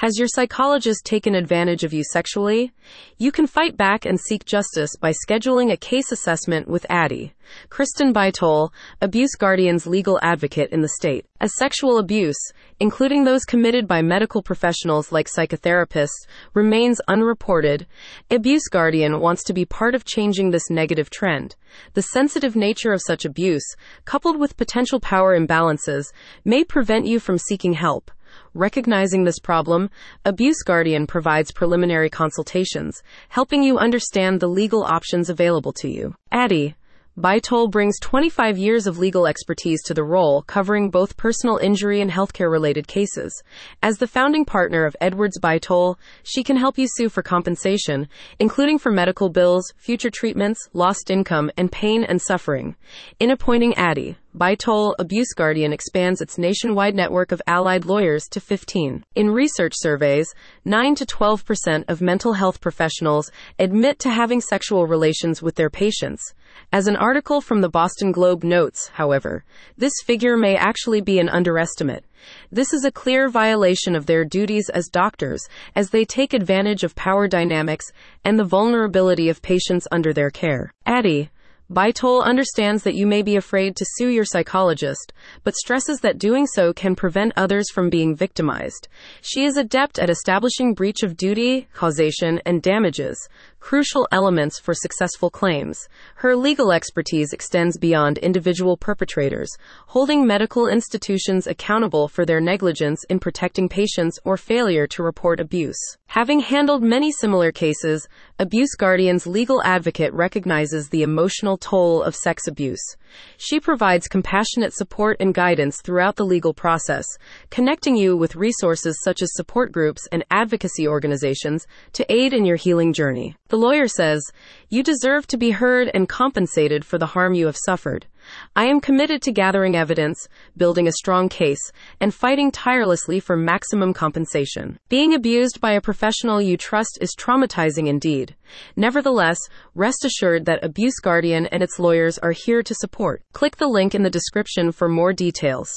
Has your psychologist taken advantage of you sexually? You can fight back and seek justice by scheduling a case assessment with Addie. Kristen Beightol, Abuse Guardian's legal advocate in the state. As sexual abuse, including those committed by medical professionals like psychotherapists, remains unreported, Abuse Guardian wants to be part of changing this negative trend. The sensitive nature of such abuse, coupled with potential power imbalances, may prevent you from seeking help. Recognizing this problem, Abuse Guardian provides preliminary consultations, helping you understand the legal options available to you. Addie, Beightol brings 25 years of legal expertise to the role, covering both personal injury and healthcare related cases. As the founding partner of Edwards Beightol, she can help you sue for compensation, including for medical bills, future treatments, lost income, and pain and suffering. In appointing Addie, Beightol Abuse Guardian expands its nationwide network of allied lawyers to 15. In research surveys, 9 to 12 percent of mental health professionals admit to having sexual relations with their patients. As an article from the Boston Globe notes, however, this figure may actually be an underestimate. This is a clear violation of their duties as doctors, as they take advantage of power dynamics and the vulnerability of patients under their care. Addie, Beightol understands that you may be afraid to sue your psychologist, but stresses that doing so can prevent others from being victimized. She is adept at establishing breach of duty, causation, and damages, crucial elements for successful claims. Her legal expertise extends beyond individual perpetrators, holding medical institutions accountable for their negligence in protecting patients or failure to report abuse. Having handled many similar cases, Abuse Guardian's legal advocate recognizes the emotional toll of sex abuse. She provides compassionate support and guidance throughout the legal process, connecting you with resources such as support groups and advocacy organizations to aid in your healing journey. The lawyer says, You deserve to be heard and compensated for the harm you have suffered. I am committed to gathering evidence, building a strong case, and fighting tirelessly for maximum compensation. Being abused by a professional you trust is traumatizing indeed. Nevertheless, rest assured that Abuse Guardian and its lawyers are here to support. Click the link in the description for more details.